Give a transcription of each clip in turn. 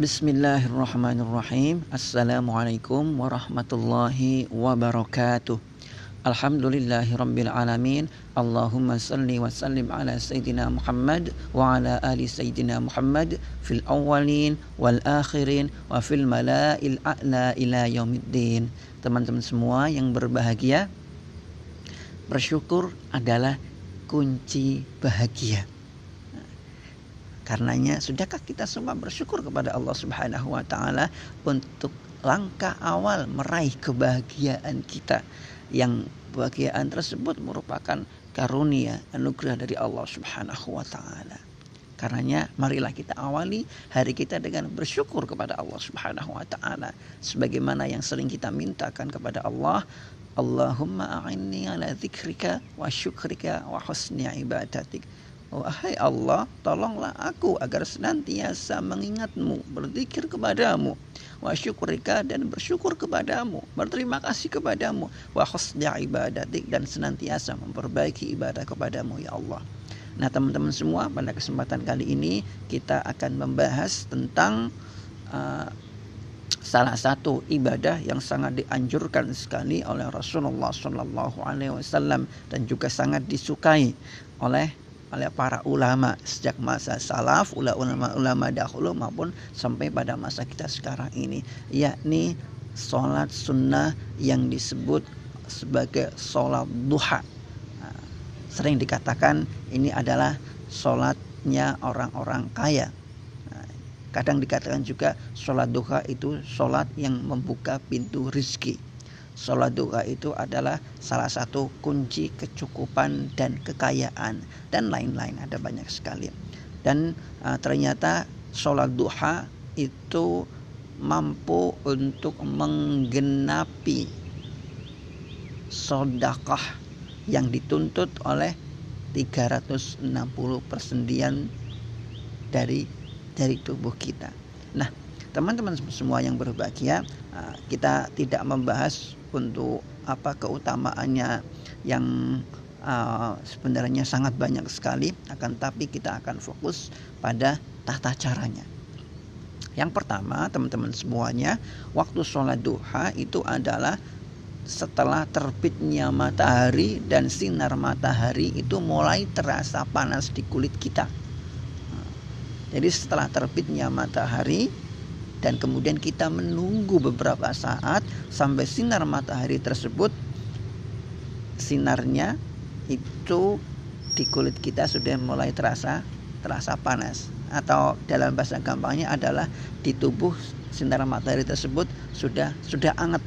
Bismillahirrahmanirrahim. Assalamualaikum warahmatullahi wabarakatuh. Alhamdulillahi rabbil alamin. Allahumma salli wa sallim ala sayyidina Muhammad wa ala ali sayyidina Muhammad fil awwalin wal akhirin wa fil mala'il a'la ila yaumiddin. Teman-teman semua yang berbahagia, bersyukur adalah kunci bahagia. Karenanya sudahkah kita semua bersyukur kepada Allah Subhanahu wa taala untuk langkah awal meraih kebahagiaan kita? Yang kebahagiaan tersebut merupakan karunia anugerah dari Allah Subhanahu wa taala. Karenanya marilah kita awali hari kita dengan bersyukur kepada Allah Subhanahu wa taala. Sebagaimana yang sering kita mintakan kepada Allah Allahumma a'inni ala dzikrika wa syukrika wa husni ibadatik Wahai Allah, tolonglah aku agar senantiasa mengingatmu, berzikir kepadamu, wa syukurika dan bersyukur kepadamu, berterima kasih kepadamu, wa husni ibadatik dan senantiasa memperbaiki ibadah kepadamu ya Allah. Nah teman-teman semua pada kesempatan kali ini kita akan membahas tentang uh, salah satu ibadah yang sangat dianjurkan sekali oleh Rasulullah Shallallahu Alaihi Wasallam dan juga sangat disukai oleh oleh para ulama sejak masa salaf, ulama-ulama dahulu maupun sampai pada masa kita sekarang ini, yakni sholat sunnah yang disebut sebagai sholat duha. Sering dikatakan ini adalah sholatnya orang-orang kaya. Kadang dikatakan juga sholat duha itu sholat yang membuka pintu rizki Sholat duha itu adalah salah satu kunci kecukupan dan kekayaan dan lain-lain ada banyak sekali. Dan uh, ternyata sholat duha itu mampu untuk menggenapi sodakah yang dituntut oleh 360 persendian dari dari tubuh kita. Nah, teman-teman semua yang berbahagia, kita tidak membahas untuk apa keutamaannya yang uh, sebenarnya sangat banyak sekali akan tapi kita akan fokus pada tata caranya. Yang pertama, teman-teman semuanya, waktu sholat duha itu adalah setelah terbitnya matahari dan sinar matahari itu mulai terasa panas di kulit kita. Jadi setelah terbitnya matahari dan kemudian kita menunggu beberapa saat sampai sinar matahari tersebut sinarnya itu di kulit kita sudah mulai terasa terasa panas. Atau dalam bahasa gampangnya adalah di tubuh sinar matahari tersebut sudah sudah anget.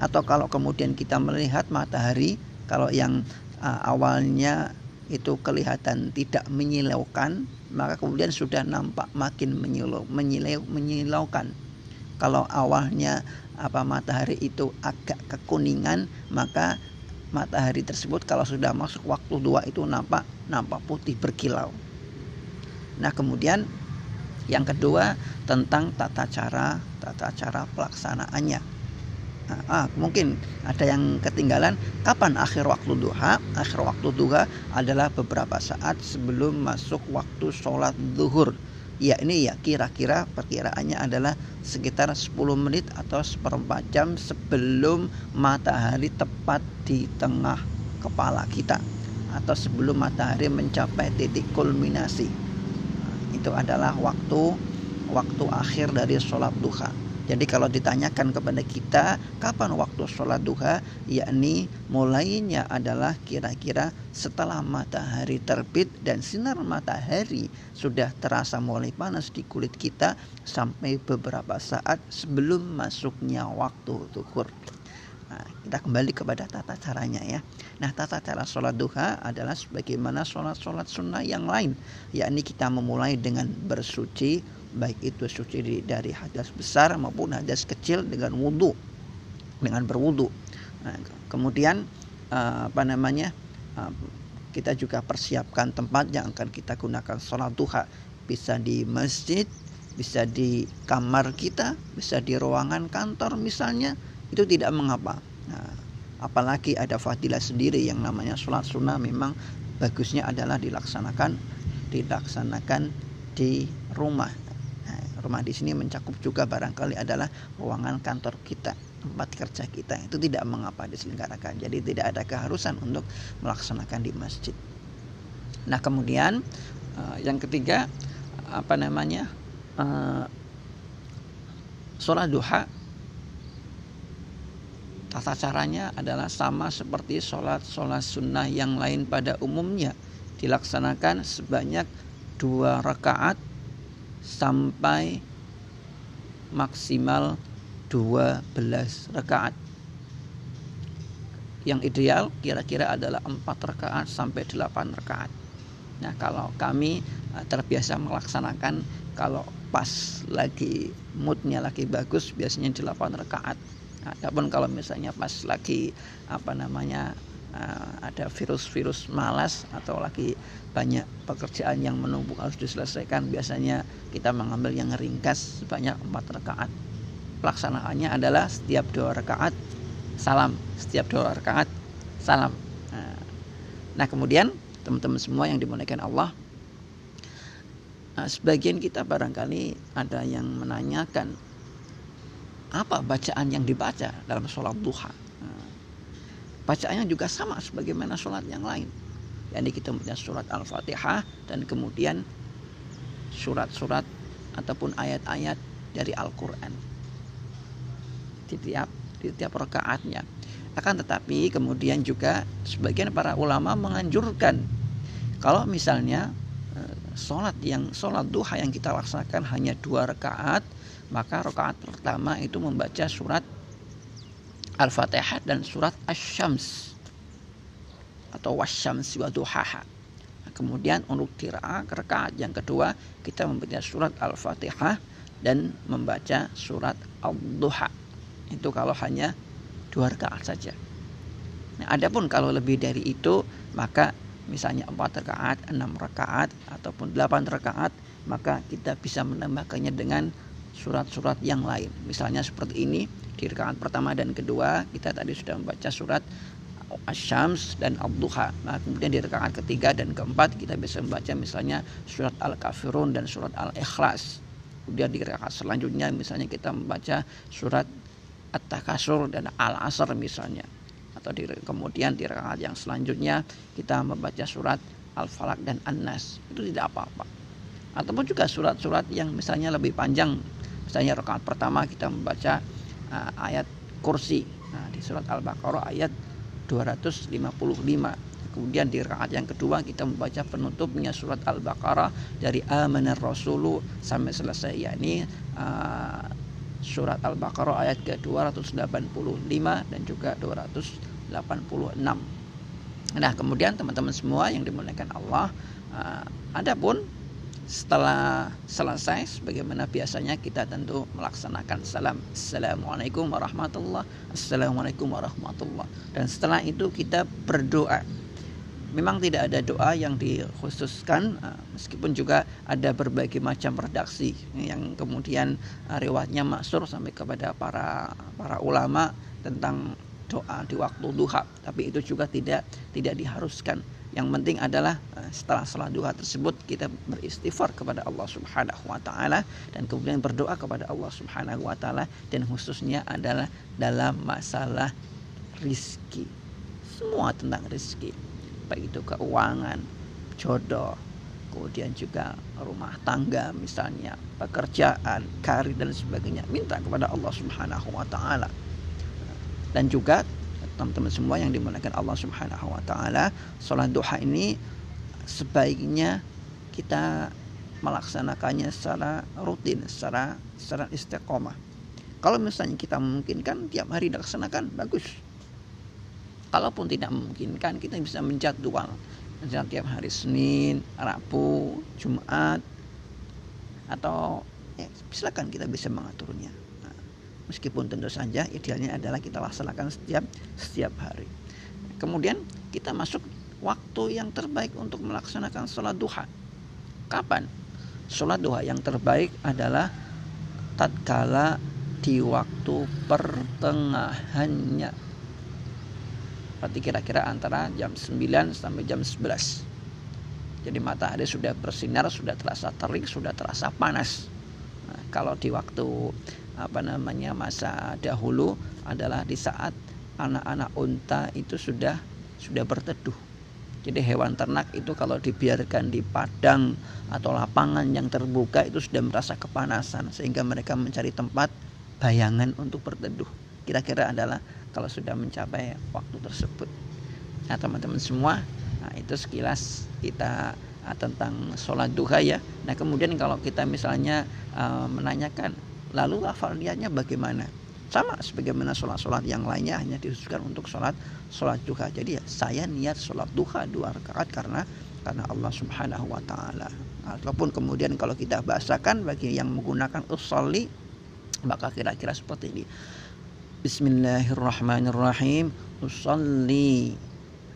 Atau kalau kemudian kita melihat matahari kalau yang uh, awalnya itu kelihatan tidak menyilaukan maka kemudian sudah nampak makin menyilau, menyilau, menyilaukan. Kalau awalnya apa matahari itu agak kekuningan, maka matahari tersebut kalau sudah masuk waktu dua itu nampak nampak putih berkilau. Nah kemudian yang kedua tentang tata cara tata cara pelaksanaannya ah, mungkin ada yang ketinggalan. Kapan akhir waktu duha? Akhir waktu duha adalah beberapa saat sebelum masuk waktu sholat zuhur. Ya ini ya kira-kira perkiraannya adalah sekitar 10 menit atau seperempat jam sebelum matahari tepat di tengah kepala kita atau sebelum matahari mencapai titik kulminasi. Itu adalah waktu waktu akhir dari sholat duha jadi kalau ditanyakan kepada kita kapan waktu sholat duha, yakni mulainya adalah kira-kira setelah matahari terbit dan sinar matahari sudah terasa mulai panas di kulit kita sampai beberapa saat sebelum masuknya waktu duhur. Nah, kita kembali kepada tata caranya ya. Nah, tata cara sholat duha adalah sebagaimana sholat-sholat sunnah yang lain, yakni kita memulai dengan bersuci, baik itu suci dari hadas besar maupun hadas kecil dengan wudhu dengan berwudhu nah, kemudian uh, apa namanya uh, kita juga persiapkan tempat yang akan kita gunakan sholat duha. Bisa di masjid bisa di kamar kita bisa di ruangan kantor misalnya itu tidak mengapa. Nah, apalagi ada fadilah sendiri yang namanya sholat sunnah memang bagusnya adalah dilaksanakan dilaksanakan di rumah rumah di sini mencakup juga barangkali adalah ruangan kantor kita tempat kerja kita. Itu tidak mengapa diselenggarakan. Jadi tidak ada keharusan untuk melaksanakan di masjid. Nah kemudian uh, yang ketiga apa namanya uh, sholat duha tata caranya adalah sama seperti sholat sholat sunnah yang lain pada umumnya dilaksanakan sebanyak dua rakaat sampai maksimal 12 rakaat. Yang ideal kira-kira adalah 4 rakaat sampai 8 rakaat. Nah, kalau kami eh, terbiasa melaksanakan kalau pas lagi moodnya lagi bagus biasanya 8 rakaat. Adapun kalau misalnya pas lagi apa namanya uh, ada virus-virus malas atau lagi banyak pekerjaan yang menumpuk harus diselesaikan biasanya kita mengambil yang ringkas sebanyak empat rakaat pelaksanaannya adalah setiap dua rakaat salam setiap dua rakaat salam nah, nah kemudian teman-teman semua yang dimuliakan Allah nah, sebagian kita barangkali ada yang menanyakan apa bacaan yang dibaca dalam sholat duha. Nah, bacaannya juga sama sebagaimana sholat yang lain. Yang kita membaca surat Al-Fatihah dan kemudian surat-surat ataupun ayat-ayat dari Al-Quran. Di tiap, di tiap rakaatnya. Akan tetapi kemudian juga sebagian para ulama menganjurkan kalau misalnya eh, sholat yang sholat duha yang kita laksanakan hanya dua rakaat maka rakaat pertama itu membaca surat Al-Fatihah dan surat Asy-Syams atau Wasyams wa duhaha. Kemudian untuk kiraat rakaat yang kedua kita membaca surat Al-Fatihah dan membaca surat Al-Duha. Itu kalau hanya dua rakaat saja. Nah, adapun kalau lebih dari itu maka misalnya empat rakaat, enam rakaat ataupun delapan rakaat maka kita bisa menambahkannya dengan surat-surat yang lain. Misalnya seperti ini di rakaat pertama dan kedua kita tadi sudah membaca surat Asyams dan Al-Duha. Nah, kemudian di rakaat ketiga dan keempat kita bisa membaca misalnya surat Al-Kafirun dan surat Al-Ikhlas. Kemudian di rakaat selanjutnya misalnya kita membaca surat At-Takasur dan Al-Asr misalnya. Atau di, kemudian di rakaat yang selanjutnya kita membaca surat Al-Falak dan An-Nas. Itu tidak apa-apa. Ataupun juga surat-surat yang misalnya lebih panjang Misalnya rakaat pertama kita membaca uh, ayat kursi. Nah, di surat Al-Baqarah ayat 255. Kemudian di rakaat yang kedua kita membaca penutupnya surat Al-Baqarah dari Amanar Rasulu sampai selesai yakni uh, surat Al-Baqarah ayat ke-285 dan juga 286. Nah, kemudian teman-teman semua yang dimuliakan Allah, uh, adapun setelah selesai sebagaimana biasanya kita tentu melaksanakan salam. Assalamualaikum warahmatullah Assalamualaikum warahmatullah dan setelah itu kita berdoa. Memang tidak ada doa yang dikhususkan eh, meskipun juga ada berbagai macam redaksi yang kemudian eh, riwayatnya maksur sampai kepada para para ulama tentang doa di waktu duha. Tapi itu juga tidak tidak diharuskan yang penting adalah eh, setelah salat duha tersebut kita beristighfar kepada Allah Subhanahu wa taala dan kemudian berdoa kepada Allah Subhanahu wa taala dan khususnya adalah dalam masalah rizki. Semua tentang rizki. Baik itu keuangan, jodoh, kemudian juga rumah tangga misalnya, pekerjaan, karir dan sebagainya. Minta kepada Allah Subhanahu wa taala. Dan juga teman-teman semua yang dimuliakan Allah Subhanahu wa taala, salat duha ini sebaiknya kita melaksanakannya secara rutin, secara secara istiqomah. Kalau misalnya kita memungkinkan tiap hari dilaksanakan bagus. Kalaupun tidak memungkinkan kita bisa menjadwal misalnya tiap hari Senin, Rabu, Jumat atau ya, silakan kita bisa mengaturnya meskipun tentu saja idealnya adalah kita laksanakan setiap setiap hari. Kemudian kita masuk waktu yang terbaik untuk melaksanakan sholat duha. Kapan? Sholat duha yang terbaik adalah tatkala di waktu pertengahannya. Berarti kira-kira antara jam 9 sampai jam 11. Jadi matahari sudah bersinar, sudah terasa terik, sudah terasa panas kalau di waktu apa namanya masa dahulu adalah di saat anak-anak unta itu sudah sudah berteduh. Jadi hewan ternak itu kalau dibiarkan di padang atau lapangan yang terbuka itu sudah merasa kepanasan sehingga mereka mencari tempat bayangan untuk berteduh. Kira-kira adalah kalau sudah mencapai waktu tersebut. Nah teman-teman semua, nah itu sekilas kita uh, tentang sholat duha ya. Nah kemudian kalau kita misalnya uh, menanyakan lalu lafaliannya bagaimana? sama sebagaimana sholat-sholat yang lainnya hanya dikhususkan untuk sholat sholat duha. Jadi ya saya niat sholat duha dua rakaat karena karena Allah subhanahu wa ta'ala. Ataupun kemudian kalau kita bahasakan bagi yang menggunakan usolli maka kira-kira seperti ini. Bismillahirrahmanirrahim. Usolli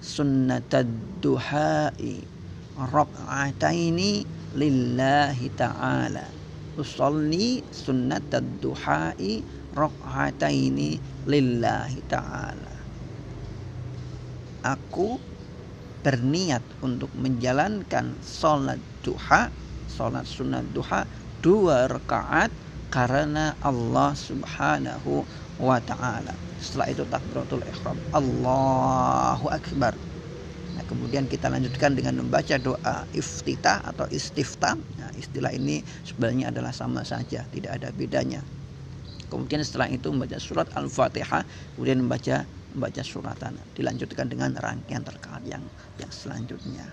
sunnatad duhai rak'ataini lillahi ta'ala usolli sunnatad duhai ini lillahi ta'ala. Aku berniat untuk menjalankan sholat duha sholat sunat duha dua rakaat karena Allah subhanahu wa ta'ala. Setelah itu takbiratul ikhram Allahu akbar kemudian kita lanjutkan dengan membaca doa iftitah atau istiftah nah, istilah ini sebenarnya adalah sama saja tidak ada bedanya Kemudian setelah itu membaca surat Al-Fatihah, kemudian membaca membaca suratan. Dilanjutkan dengan rangkaian terkait yang yang selanjutnya.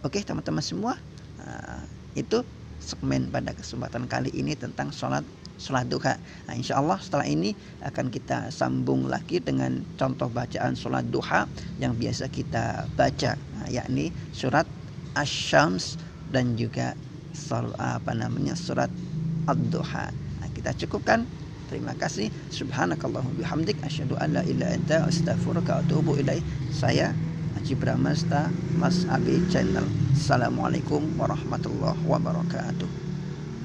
Oke, teman-teman semua, uh, itu segmen pada kesempatan kali ini tentang sholat sholat duha. Nah, insya Allah setelah ini akan kita sambung lagi dengan contoh bacaan sholat duha yang biasa kita baca, nah, yakni surat Asyams dan juga apa namanya surat Ad-Duha. Nah, kita cukupkan Terima kasih. Subhanakallahumma bihamdik asyhadu an la illa anta astaghfiruka wa atubu ilaik. Saya Haji Bramasta Mas Abi Channel. Assalamualaikum warahmatullahi wabarakatuh.